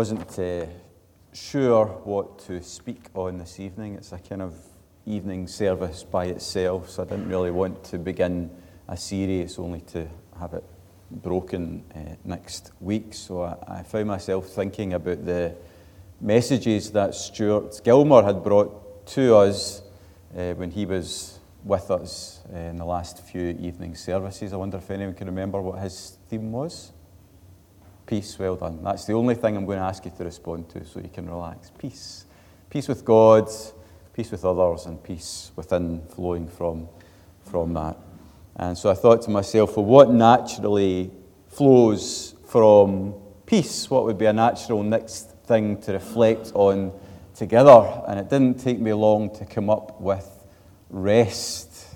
wasn't uh, sure what to speak on this evening. It's a kind of evening service by itself, so I didn't really want to begin a series only to have it broken uh, next week. So I, I, found myself thinking about the messages that Stuart Gilmore had brought to us uh, when he was with us uh, in the last few evening services. I wonder if anyone can remember what his theme was. Peace, well done. That's the only thing I'm going to ask you to respond to so you can relax. Peace. Peace with God, peace with others, and peace within flowing from, from that. And so I thought to myself, well, what naturally flows from peace? What would be a natural next thing to reflect on together? And it didn't take me long to come up with rest.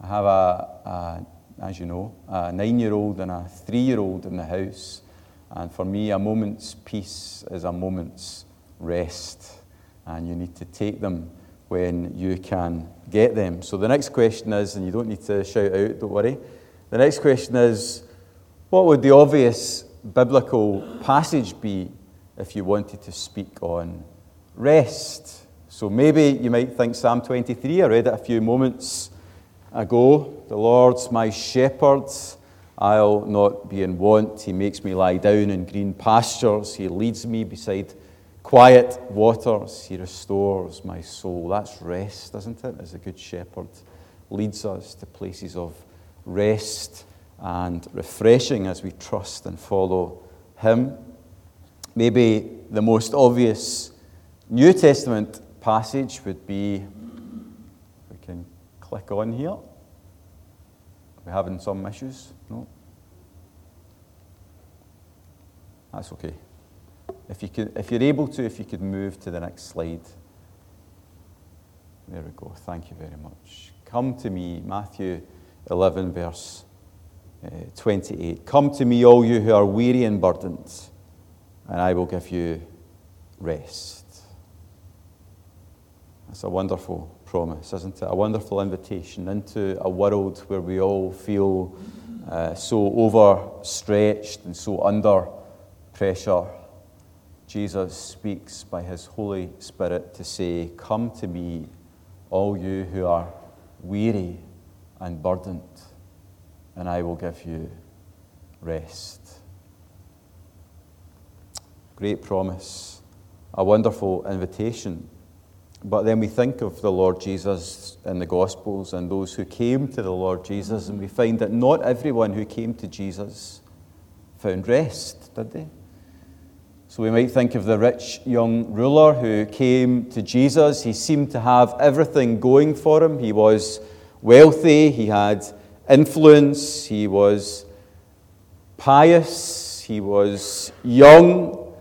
I have a, a as you know, a nine year old and a three year old in the house. And for me, a moment's peace is a moment's rest. And you need to take them when you can get them. So the next question is, and you don't need to shout out, don't worry. The next question is, what would the obvious biblical passage be if you wanted to speak on rest? So maybe you might think Psalm 23, I read it a few moments ago. The Lord's my shepherd. I'll not be in want. He makes me lie down in green pastures. He leads me beside quiet waters. He restores my soul. That's rest, isn't it? As a good shepherd leads us to places of rest and refreshing as we trust and follow Him. Maybe the most obvious New Testament passage would be, we can click on here. We're having some issues? No? That's okay. If, you could, if you're able to, if you could move to the next slide. There we go. Thank you very much. Come to me, Matthew 11, verse uh, 28. Come to me, all you who are weary and burdened, and I will give you rest. That's a wonderful promise, isn't it? A wonderful invitation into a world where we all feel uh, so overstretched and so under pressure. Jesus speaks by his Holy Spirit to say, Come to me, all you who are weary and burdened, and I will give you rest. Great promise, a wonderful invitation. But then we think of the Lord Jesus in the Gospels and those who came to the Lord Jesus, and we find that not everyone who came to Jesus found rest, did they? So we might think of the rich young ruler who came to Jesus. He seemed to have everything going for him. He was wealthy, he had influence, he was pious, he was young,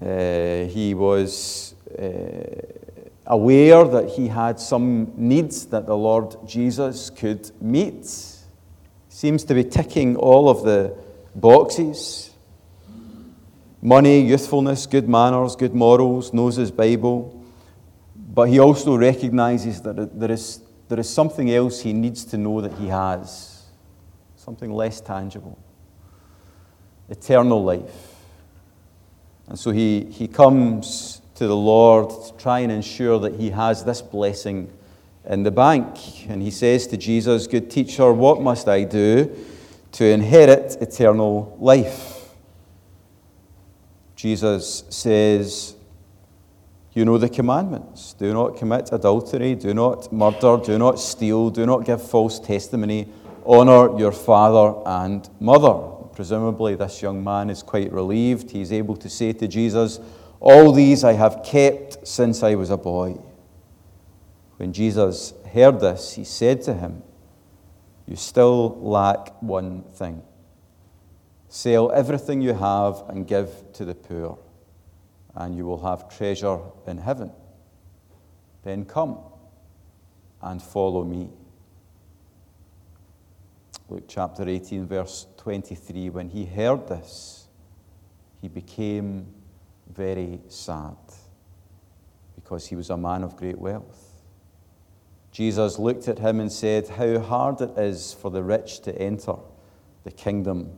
uh, he was. Uh, aware that he had some needs that the Lord Jesus could meet. Seems to be ticking all of the boxes money, youthfulness, good manners, good morals, knows his Bible. But he also recognizes that there is, there is something else he needs to know that he has, something less tangible eternal life. And so he, he comes to the Lord to try and ensure that he has this blessing in the bank. And he says to Jesus, Good teacher, what must I do to inherit eternal life? Jesus says, You know the commandments. Do not commit adultery, do not murder, do not steal, do not give false testimony, honor your father and mother. Presumably, this young man is quite relieved. He's able to say to Jesus, all these I have kept since I was a boy. When Jesus heard this, he said to him, You still lack one thing. Sell everything you have and give to the poor, and you will have treasure in heaven. Then come and follow me. Luke chapter 18, verse 23. When he heard this, he became very sad because he was a man of great wealth. Jesus looked at him and said, How hard it is for the rich to enter the kingdom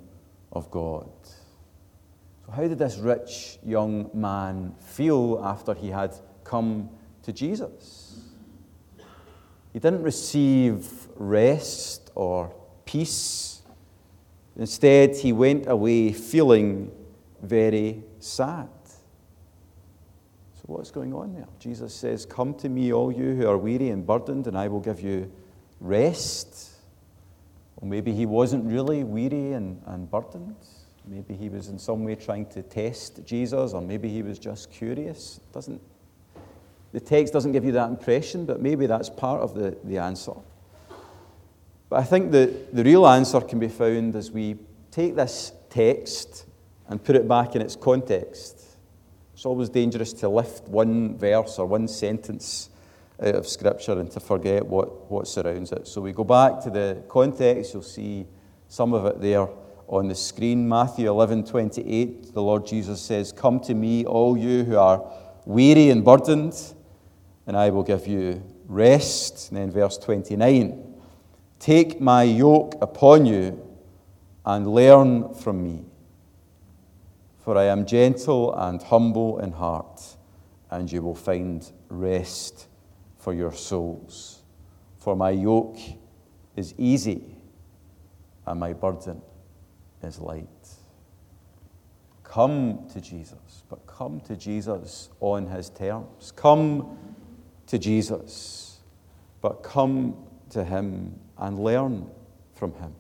of God. So, how did this rich young man feel after he had come to Jesus? He didn't receive rest or peace. Instead, he went away feeling very sad. What's going on there? Jesus says, Come to me, all you who are weary and burdened, and I will give you rest. Or maybe he wasn't really weary and, and burdened. Maybe he was in some way trying to test Jesus, or maybe he was just curious. Doesn't, the text doesn't give you that impression, but maybe that's part of the, the answer. But I think the, the real answer can be found as we take this text and put it back in its context. It's always dangerous to lift one verse or one sentence out of Scripture and to forget what, what surrounds it. So we go back to the context, you'll see some of it there on the screen. Matthew 11 28, the Lord Jesus says, Come to me, all you who are weary and burdened, and I will give you rest. And then verse 29, Take my yoke upon you and learn from me, for I am gentle and humble in heart, and you will find rest for your souls. For my yoke is easy and my burden is light. Come to Jesus, but come to Jesus on his terms. Come to Jesus, but come to him and learn from him.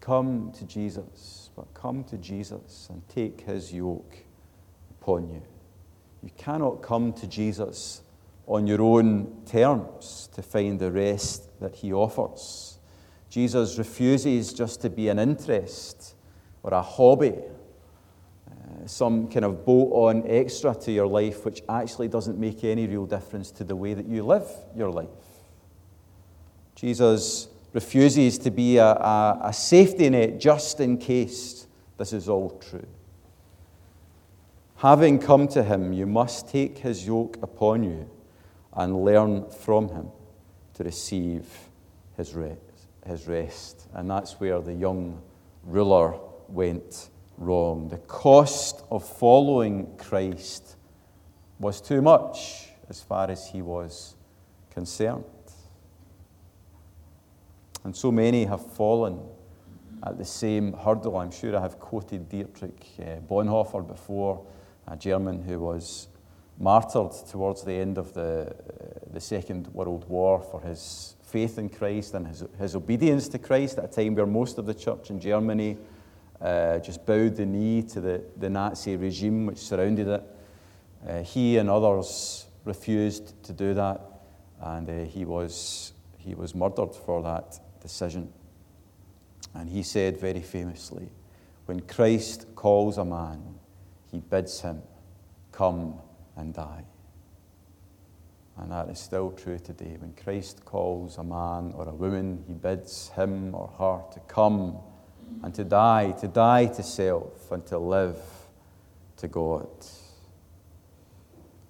Come to Jesus, but come to Jesus and take his yoke upon you. You cannot come to Jesus on your own terms to find the rest that he offers. Jesus refuses just to be an interest or a hobby, uh, some kind of bolt on extra to your life, which actually doesn't make any real difference to the way that you live your life. Jesus refuses to be a, a, a safety net just in case this is all true. Having come to him, you must take his yoke upon you and learn from him to receive his rest. His rest. And that's where the young ruler went wrong. The cost of following Christ was too much as far as he was concerned. And so many have fallen at the same hurdle. I'm sure I have quoted Dietrich uh, Bonhoeffer before, a German who was martyred towards the end of the, uh, the Second World War for his faith in Christ and his, his obedience to Christ at a time where most of the church in Germany uh, just bowed the knee to the, the Nazi regime which surrounded it. Uh, he and others refused to do that, and uh, he, was, he was murdered for that decision. And he said very famously, When Christ calls a man, he bids him come and die. And that is still true today. When Christ calls a man or a woman, he bids him or her to come and to die, to die to self and to live to God.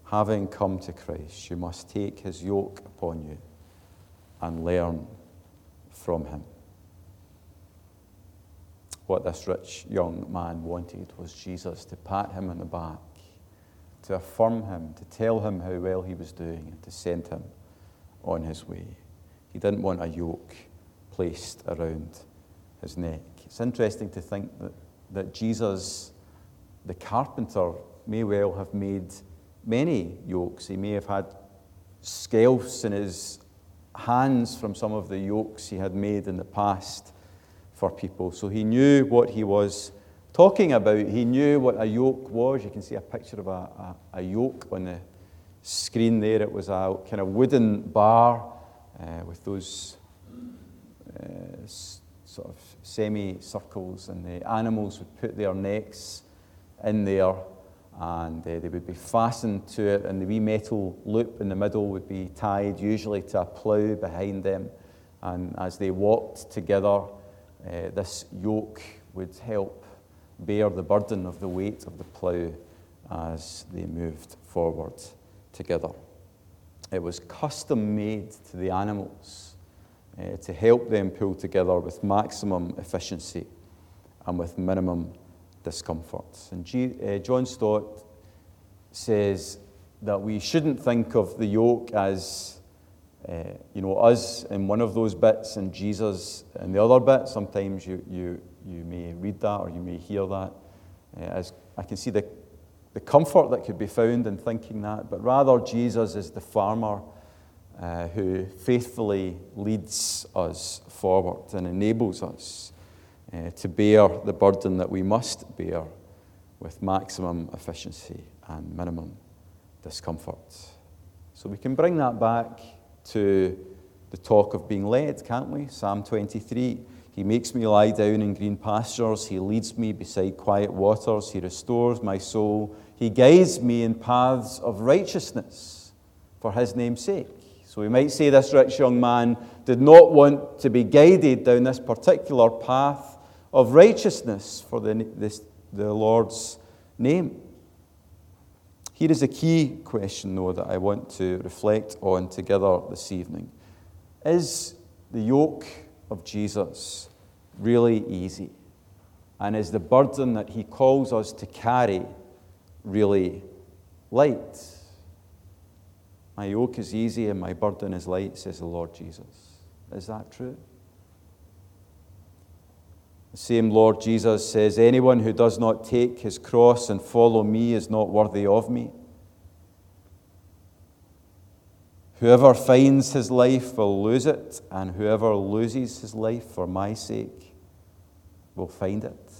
Having come to Christ, you must take his yoke upon you and learn from him. What this rich young man wanted was Jesus to pat him on the back to affirm him, to tell him how well he was doing, and to send him on his way. He didn't want a yoke placed around his neck. It's interesting to think that, that Jesus, the carpenter, may well have made many yokes. He may have had scales in his hands from some of the yokes he had made in the past for people. So he knew what he was talking about. He knew what a yoke was. You can see a picture of a, a, a yoke on the screen there. It was a kind of wooden bar uh, with those uh, sort of semicircles, and the animals would put their necks in there and uh, they would be fastened to it, and the wee metal loop in the middle would be tied usually to a plough behind them. And as they walked together, uh, this yoke would help bear the burden of the weight of the plough as they moved forward together. It was custom made to the animals uh, to help them pull together with maximum efficiency and with minimum discomforts. And G, uh, John Stott says that we shouldn't think of the yoke as, uh, you know, us in one of those bits and Jesus in the other bit. Sometimes you, you, you may read that or you may hear that. Uh, as I can see the, the comfort that could be found in thinking that, but rather Jesus is the farmer uh, who faithfully leads us forward and enables us uh, to bear the burden that we must bear with maximum efficiency and minimum discomfort. So we can bring that back to the talk of being led, can't we? Psalm 23. He makes me lie down in green pastures. He leads me beside quiet waters. He restores my soul. He guides me in paths of righteousness for his name's sake. So we might say this rich young man did not want to be guided down this particular path of righteousness for the, this, the Lord's name. Here is a key question, though, that I want to reflect on together this evening. Is the yoke of Jesus really easy? And is the burden that he calls us to carry really light? My yoke is easy and my burden is light, says the Lord Jesus. Is that true? The same Lord Jesus says, Anyone who does not take his cross and follow me is not worthy of me. Whoever finds his life will lose it, and whoever loses his life for my sake will find it.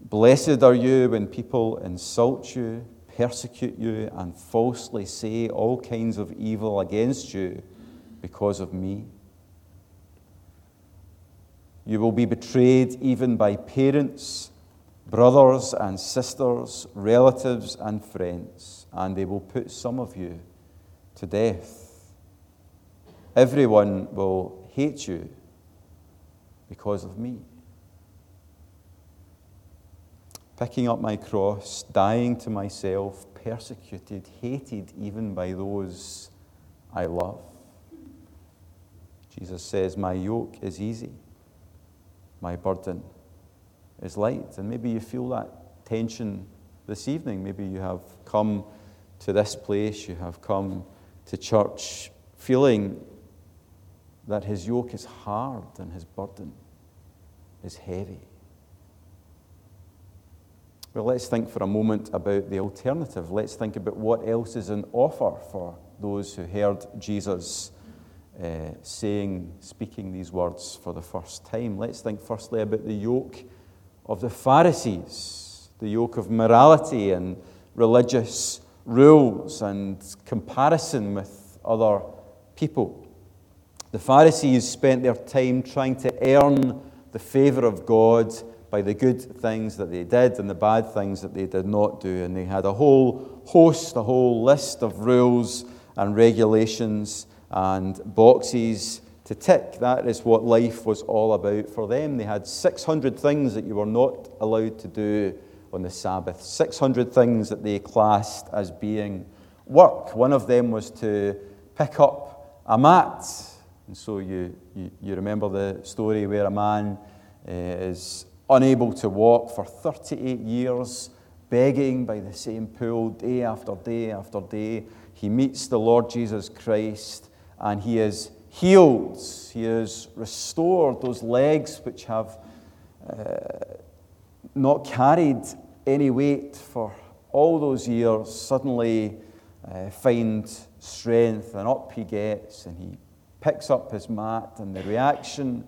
Blessed are you when people insult you, persecute you, and falsely say all kinds of evil against you because of me. You will be betrayed even by parents, brothers and sisters, relatives and friends, and they will put some of you to death. Everyone will hate you because of me. Picking up my cross, dying to myself, persecuted, hated even by those I love. Jesus says, My yoke is easy my burden is light. And maybe you feel that tension this evening. Maybe you have come to this place, you have come to church feeling that his yoke is hard and his burden is heavy. Well, let's think for a moment about the alternative. Let's think about what else is on offer for those who heard Jesus uh, saying, speaking these words for the first time. Let's think firstly about the yoke of the Pharisees, the yoke of morality and religious rules and comparison with other people. The Pharisees spent their time trying to earn the favor of God by the good things that they did and the bad things that they did not do. And they had a whole host, a whole list of rules and regulations and boxes to tick. That is what life was all about for them. They had 600 things that you were not allowed to do on the Sabbath, 600 things that they classed as being work. One of them was to pick up a mat. And so you, you, you remember the story where a man uh, is unable to walk for 38 years, begging by the same pool day after day after day. He meets the Lord Jesus Christ and he is healed. He has restored those legs which have uh, not carried any weight for all those years, suddenly uh, find strength, and up he gets, and he picks up his mat, and the reaction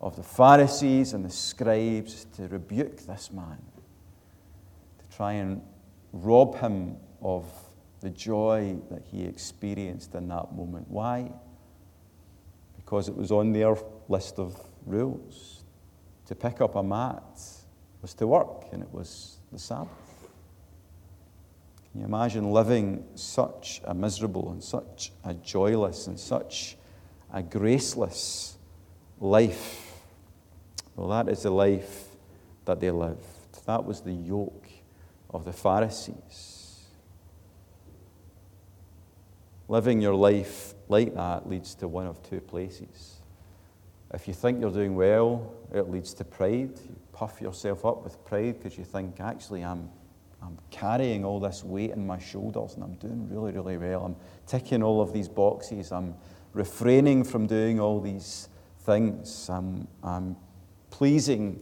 of the Pharisees and the scribes to rebuke this man, to try and rob him of the joy that he experienced in that moment. Why? Because it was on their list of rules. To pick up a mat was to work, and it was the Sabbath. Can you imagine living such a miserable and such a joyless and such a graceless life? Well, that is the life that they lived. That was the yoke of the Pharisees. Living your life like that leads to one of two places. If you think you're doing well, it leads to pride. You puff yourself up with pride because you think, actually, I'm, I'm carrying all this weight in my shoulders and I'm doing really, really well. I'm ticking all of these boxes. I'm refraining from doing all these things. I'm, I'm pleasing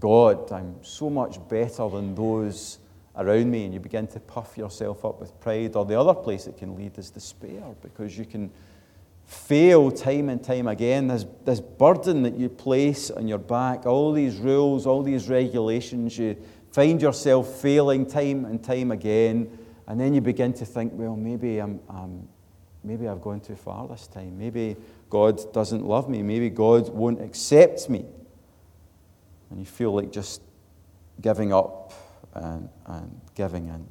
God. I'm so much better than those around me. And you begin to puff yourself up with pride. Or the other place it can lead is despair because you can fail time and time again. This, this burden that you place on your back, all these rules, all these regulations, you find yourself failing time and time again. And then you begin to think, well, maybe, I'm, I'm, maybe I've gone too far this time. Maybe God doesn't love me. Maybe God won't accept me. And you feel like just giving up and, and giving in.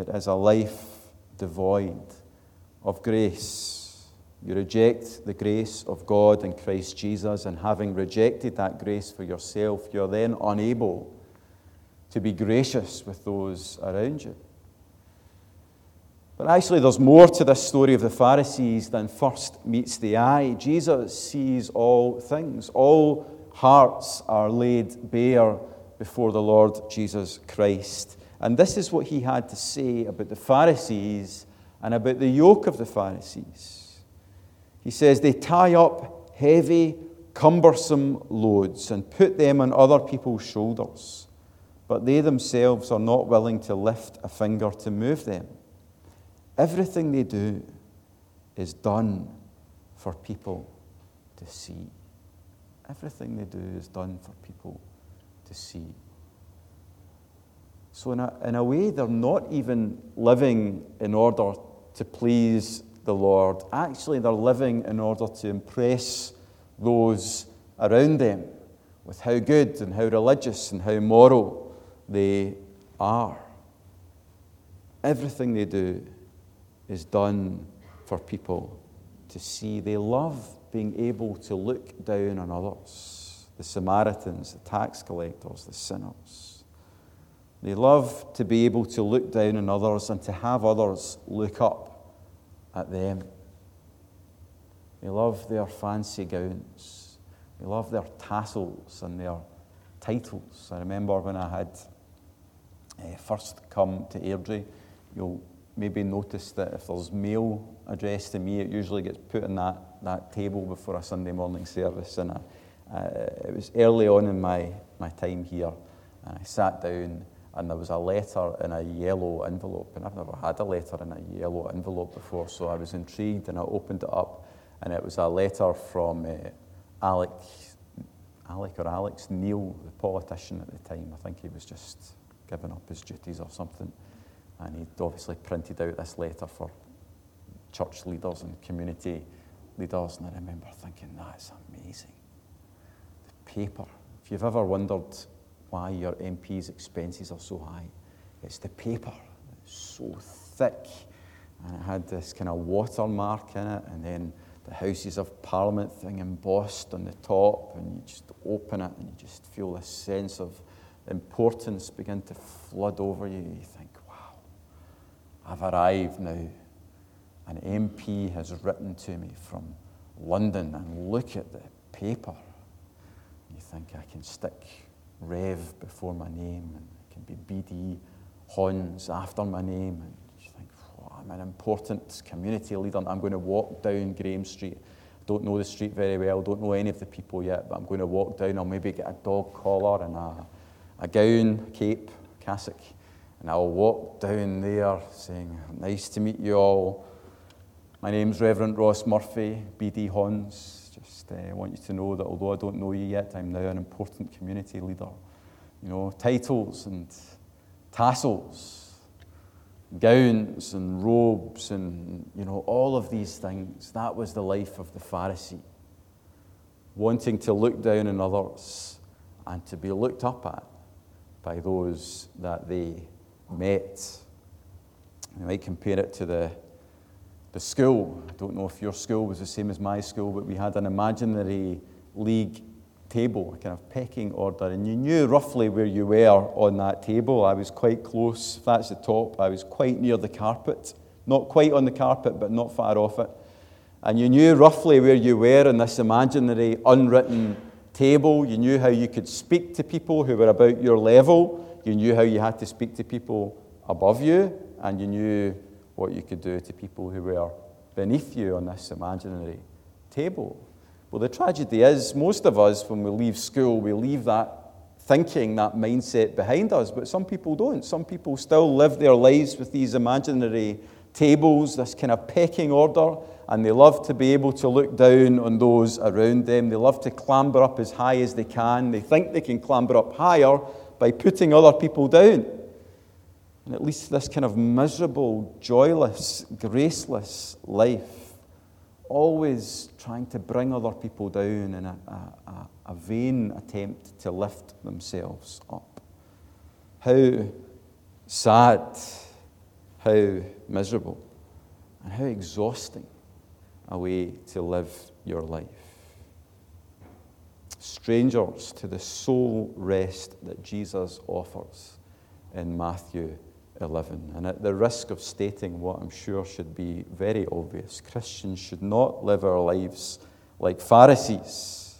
It is a life devoid of grace. You reject the grace of God in Christ Jesus, and having rejected that grace for yourself, you're then unable to be gracious with those around you. But actually, there's more to this story of the Pharisees than first meets the eye. Jesus sees all things, all hearts are laid bare before the Lord Jesus Christ. And this is what he had to say about the Pharisees and about the yoke of the Pharisees. He says, They tie up heavy, cumbersome loads and put them on other people's shoulders, but they themselves are not willing to lift a finger to move them. Everything they do is done for people to see. Everything they do is done for people to see. So, in a, in a way, they're not even living in order to please the Lord. Actually, they're living in order to impress those around them with how good and how religious and how moral they are. Everything they do is done for people to see. They love being able to look down on others the Samaritans, the tax collectors, the sinners. They love to be able to look down on others and to have others look up at them. They love their fancy gowns. They love their tassels and their titles. I remember when I had uh, first come to Airdrie, you'll maybe notice that if there's mail addressed to me, it usually gets put in that, that table before a Sunday morning service. And I, uh, it was early on in my, my time here, and I sat down, and there was a letter in a yellow envelope. And I've never had a letter in a yellow envelope before, so I was intrigued, and I opened it up, and it was a letter from uh, Alec, Alec or Alex Neil, the politician at the time. I think he was just giving up his duties or something. And he'd obviously printed out this letter for church leaders and community leaders. And I remember thinking, that's amazing. The paper. If you've ever wondered why your MP's expenses are so high, it's the paper. It's so thick. And it had this kind of watermark in it, and then the Houses of Parliament thing embossed on the top, and you just open it and you just feel this sense of importance begin to flood over you. You think, wow, I've arrived now. An MP has written to me from London, and look at the paper. You think I can stick Rev before my name, and it can be BD Hons after my name, and you think, oh, I'm an important community leader. and I'm going to walk down Graham Street. Don't know the street very well, don't know any of the people yet, but I'm going to walk down. I'll maybe get a dog collar and a, a gown, cape, cassock and I'll walk down there saying, Nice to meet you all. My name's Reverend Ross Murphy, BD Hons. Just uh, want you to know that although I don't know you yet, I'm now an important community leader. You know, titles and tassels, gowns and robes, and, you know, all of these things. That was the life of the Pharisee. Wanting to look down on others and to be looked up at by those that they met. You might compare it to the, the school. I don't know if your school was the same as my school, but we had an imaginary league table, a kind of pecking order, and you knew roughly where you were on that table. I was quite close. That's the top, I was quite near the carpet. Not quite on the carpet, but not far off it. and you knew roughly where you were in this imaginary, unwritten table. You knew how you could speak to people who were about your level. You knew how you had to speak to people above you, and you knew what you could do to people who were beneath you on this imaginary table. Well, the tragedy is, most of us, when we leave school, we leave that thinking, that mindset behind us, but some people don't. Some people still live their lives with these imaginary tables, this kind of pecking order, and they love to be able to look down on those around them. They love to clamber up as high as they can. They think they can clamber up higher by putting other people down. And at least this kind of miserable, joyless, graceless life always trying to bring other people down in a, a, a vain attempt to lift themselves up. How sad, how miserable, and how exhausting a way to live your life. Strangers to the soul rest that Jesus offers in Matthew 11. And at the risk of stating what I'm sure should be very obvious, Christians should not live our lives like Pharisees.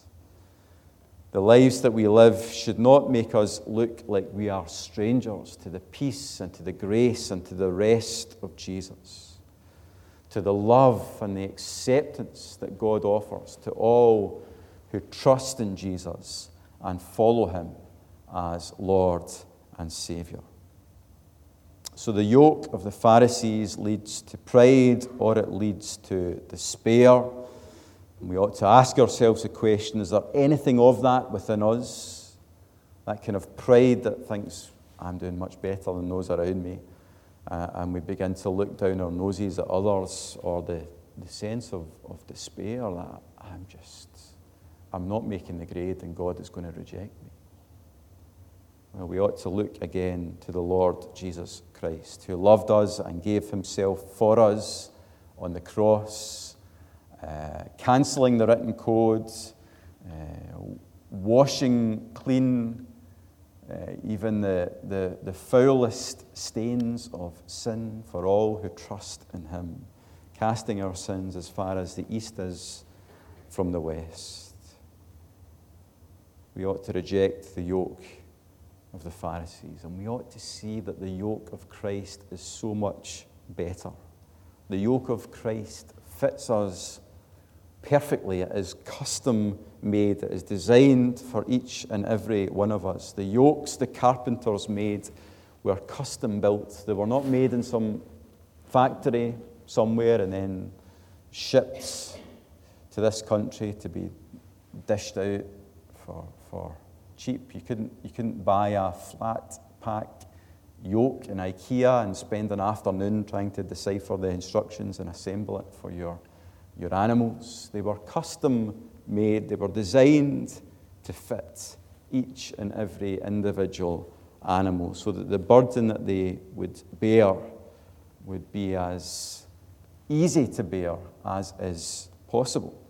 The lives that we live should not make us look like we are strangers to the peace and to the grace and to the rest of Jesus, to the love and the acceptance that God offers to all who trust in Jesus and follow him as Lord and Savior. So the yoke of the Pharisees leads to pride or it leads to despair. We ought to ask ourselves the question is there anything of that within us? That kind of pride that thinks, I'm doing much better than those around me. Uh, and we begin to look down our noses at others, or the, the sense of, of despair that I'm just, I'm not making the grade and God is going to reject me. Well, we ought to look again to the Lord Jesus Christ, who loved us and gave himself for us on the cross, uh, cancelling the written codes, uh, washing clean uh, even the, the, the foulest stains of sin for all who trust in him, casting our sins as far as the east is from the west. We ought to reject the yoke of the Pharisees. And we ought to see that the yoke of Christ is so much better. The yoke of Christ fits us perfectly. It is custom made, it is designed for each and every one of us. The yokes the carpenters made were custom built, they were not made in some factory somewhere and then shipped to this country to be dished out for, for cheap. You couldn't, you couldn't buy a flat pack yoke in IKEA and spend an afternoon trying to decipher the instructions and assemble it for your, your animals. They were custom made, they were designed to fit each and every individual animal so that the burden that they would bear would be as easy to bear as is possible.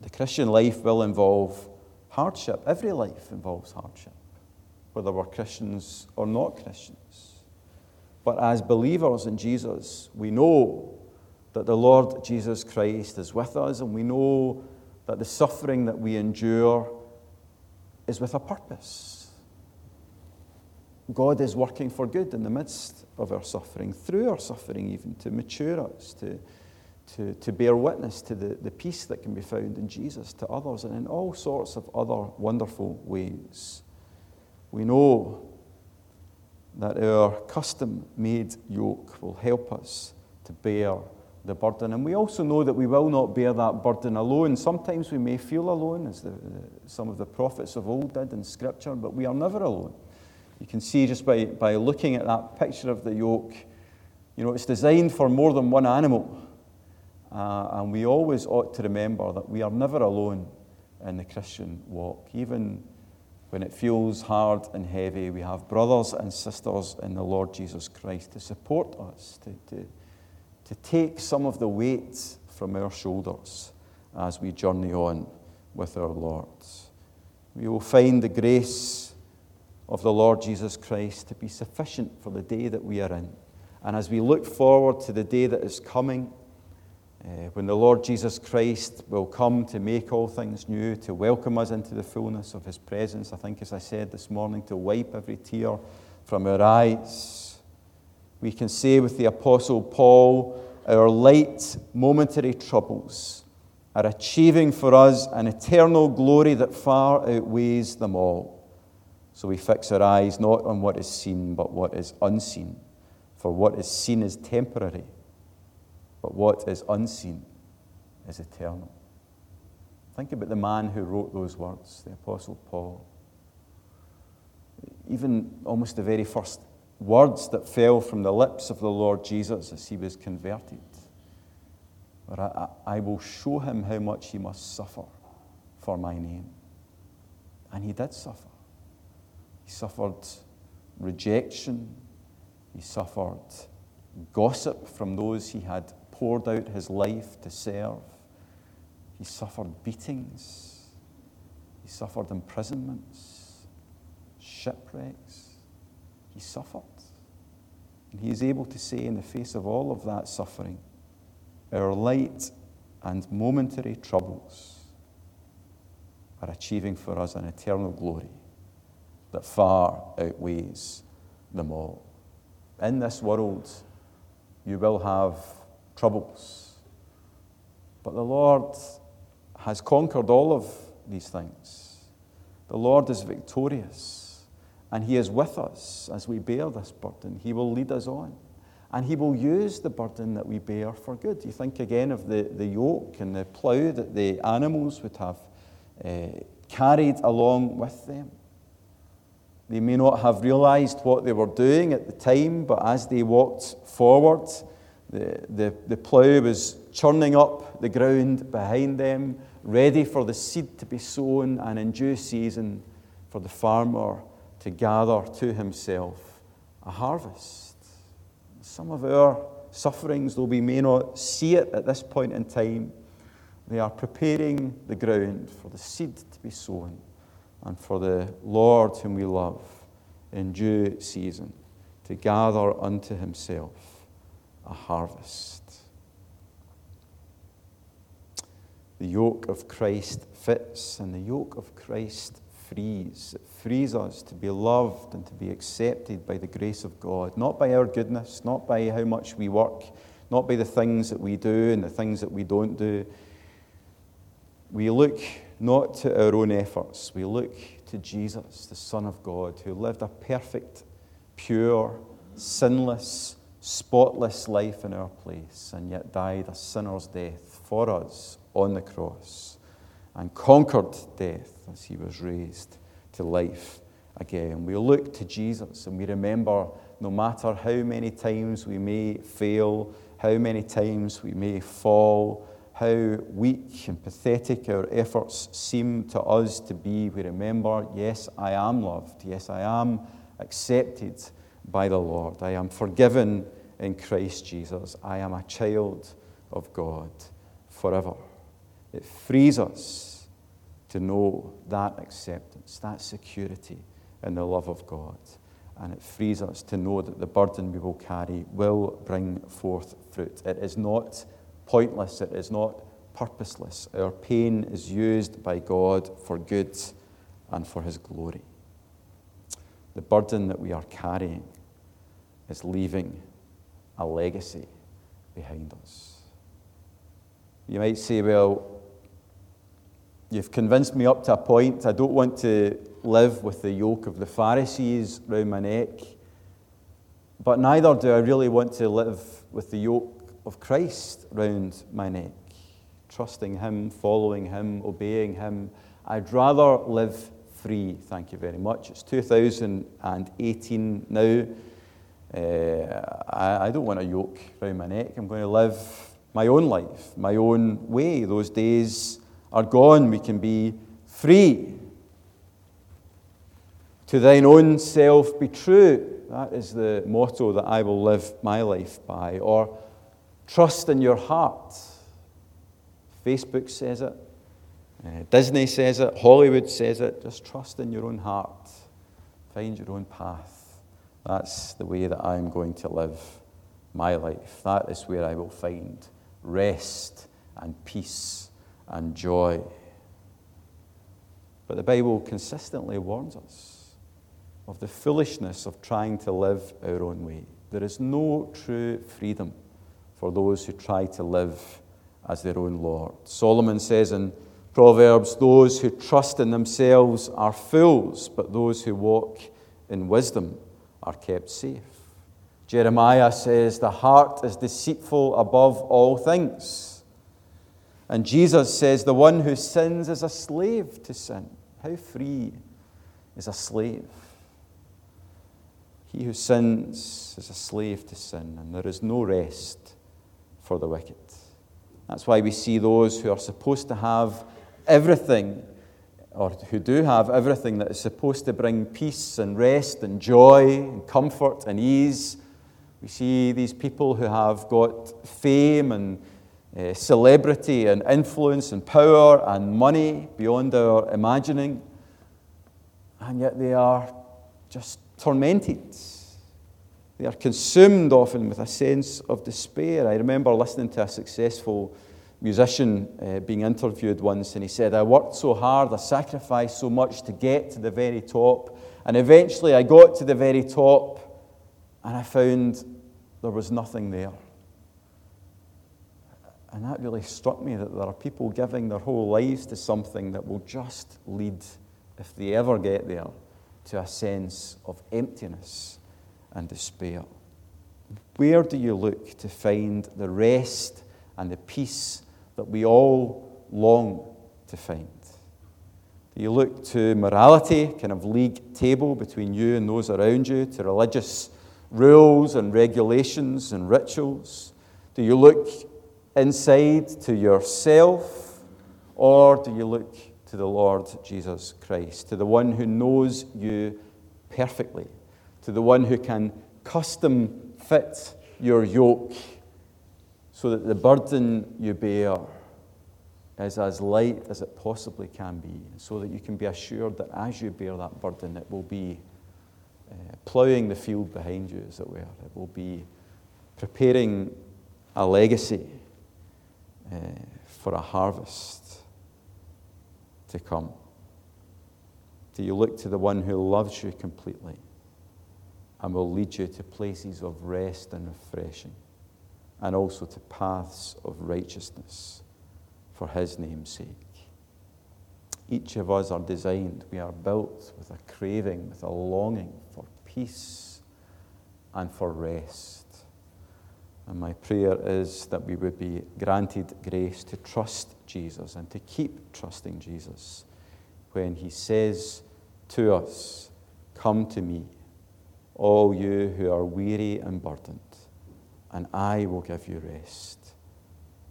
The Christian life will involve hardship. Every life involves hardship, whether we're Christians or not Christians. But as believers in Jesus, we know that the Lord Jesus Christ is with us, and we know that the suffering that we endure is with a purpose. God is working for good in the midst of our suffering, through our suffering, even to mature us, to to, to bear witness to the, the peace that can be found in Jesus to others and in all sorts of other wonderful ways. We know that our custom made yoke will help us to bear the burden. And we also know that we will not bear that burden alone. Sometimes we may feel alone, as the, the, some of the prophets of old did in Scripture, but we are never alone. You can see just by, by looking at that picture of the yoke, you know, it's designed for more than one animal. Uh, and we always ought to remember that we are never alone in the Christian walk. Even when it feels hard and heavy, we have brothers and sisters in the Lord Jesus Christ to support us, to, to, to take some of the weight from our shoulders as we journey on with our Lord. We will find the grace of the Lord Jesus Christ to be sufficient for the day that we are in. And as we look forward to the day that is coming, Uh, when the Lord Jesus Christ will come to make all things new, to welcome us into the fullness of his presence, I think, as I said this morning, to wipe every tear from our eyes. We can say with the Apostle Paul, our light, momentary troubles are achieving for us an eternal glory that far outweighs them all. So we fix our eyes not on what is seen, but what is unseen. For what is seen is temporary but what is unseen is eternal. Think about the man who wrote those words, the Apostle Paul. Even almost the very first words that fell from the lips of the Lord Jesus as he was converted. But I, I will show him how much he must suffer for my name. And he did suffer. He suffered rejection, he suffered gossip from those he had poured out his life to serve. He suffered beatings. He suffered imprisonments, shipwrecks. He suffered. And he is able to say, in the face of all of that suffering, our light and momentary troubles are achieving for us an eternal glory that far outweighs them all. In this world, you will have troubles. But the Lord has conquered all of these things. The Lord is victorious, and He is with us as we bear this burden. He will lead us on, and He will use the burden that we bear for good. You think again of the, the yoke and the plough that the animals would have uh, carried along with them. They may not have realized what they were doing at the time, but as they walked forward, the, the, the plough was churning up the ground behind them, ready for the seed to be sown, and in due season for the farmer to gather to himself a harvest. Some of our sufferings, though we may not see it at this point in time, they are preparing the ground for the seed to be sown and for the Lord whom we love in due season to gather unto himself a harvest. The yoke of Christ fits, and the yoke of Christ frees. It frees us to be loved and to be accepted by the grace of God, not by our goodness, not by how much we work, not by the things that we do and the things that we don't do. We look not to our own efforts, we look to Jesus, the Son of God, who lived a perfect, pure, sinless, spotless life in our place, and yet died a sinner's death for us on the cross, and conquered death as he was raised to life again. We look to Jesus and we remember no matter how many times we may fail, how many times we may fall, how weak and pathetic our efforts seem to us to be, we remember, yes, I am loved. Yes, I am accepted by the Lord. I am forgiven in Christ Jesus. I am a child of God forever. It frees us to know that acceptance, that security in the love of God. And it frees us to know that the burden we will carry will bring forth fruit. It is not pointless, it is not purposeless. Our pain is used by God for good and for His glory. The burden that we are carrying is leaving a legacy behind us. You might say, well, you've convinced me up to a point. I don't want to live with the yoke of the Pharisees round my neck, but neither do I really want to live with the yoke of Christ round my neck, trusting Him, following Him, obeying Him. I'd rather live free, thank you very much. It's 2018 now. Uh, I, I don't want a yoke around my neck. I'm going to live my own life, my own way. Those days are gone. We can be free. To thine own self be true. That is the motto that I will live my life by. Or trust in your heart. Facebook says it. Uh, Disney says it. Hollywood says it. Just trust in your own heart. Find your own path. That's the way that I'm going to live my life. That is where I will find rest and peace and joy. But the Bible consistently warns us of the foolishness of trying to live our own way. There is no true freedom for those who try to live as their own Lord. Solomon says in Proverbs, Those who trust in themselves are fools, but those who walk in wisdom are kept safe. Jeremiah says, The heart is deceitful above all things. And Jesus says, The one who sins is a slave to sin. How free is a slave? He who sins is a slave to sin, and there is no rest for the wicked. That's why we see those who are supposed to have everything, or who do have everything that is supposed to bring peace and rest and joy and comfort and ease. We see these people who have got fame and uh, celebrity and influence and power and money beyond our imagining, and yet they are just tormented. They are consumed often with a sense of despair. I remember listening to a successful musician uh, being interviewed once, and he said, I worked so hard, I sacrificed so much to get to the very top, and eventually I got to the very top, and I found there was nothing there. And that really struck me that there are people giving their whole lives to something that will just lead, if they ever get there, to a sense of emptiness and despair. Where do you look to find the rest and the peace that we all long to find? Do you look to morality, kind of league table between you and those around you, to religious rules and regulations and rituals? Do you look inside to yourself, or do you look to the Lord Jesus Christ, to the one who knows you perfectly, to the one who can custom fit your yoke so that the burden you bear is as light as it possibly can be, so that you can be assured that as you bear that burden, it will be uh, ploughing the field behind you, as it were. It will be preparing a legacy uh, for a harvest to come? Do you look to the one who loves you completely and will lead you to places of rest and refreshing and also to paths of righteousness for his name's sake? Each of us are designed, we are built with a craving, with a longing for peace and for rest. And my prayer is that we would be granted grace to trust Jesus and to keep trusting Jesus when he says to us, Come to me, all you who are weary and burdened, and I will give you rest.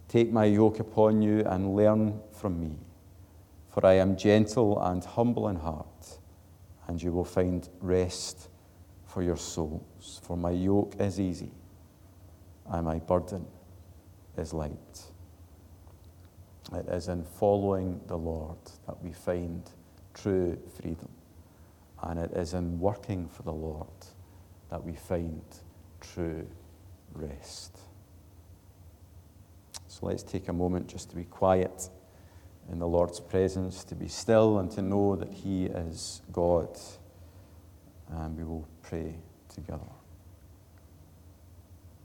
Take my yoke upon you and learn from me, for I am gentle and humble in heart, and you will find rest for your souls. For my yoke is easy and my burden is light. It is in following the Lord that we find true freedom. And it is in working for the Lord that we find true rest. So let's take a moment just to be quiet in the Lord's presence, to be still and to know that He is God. And we will pray together.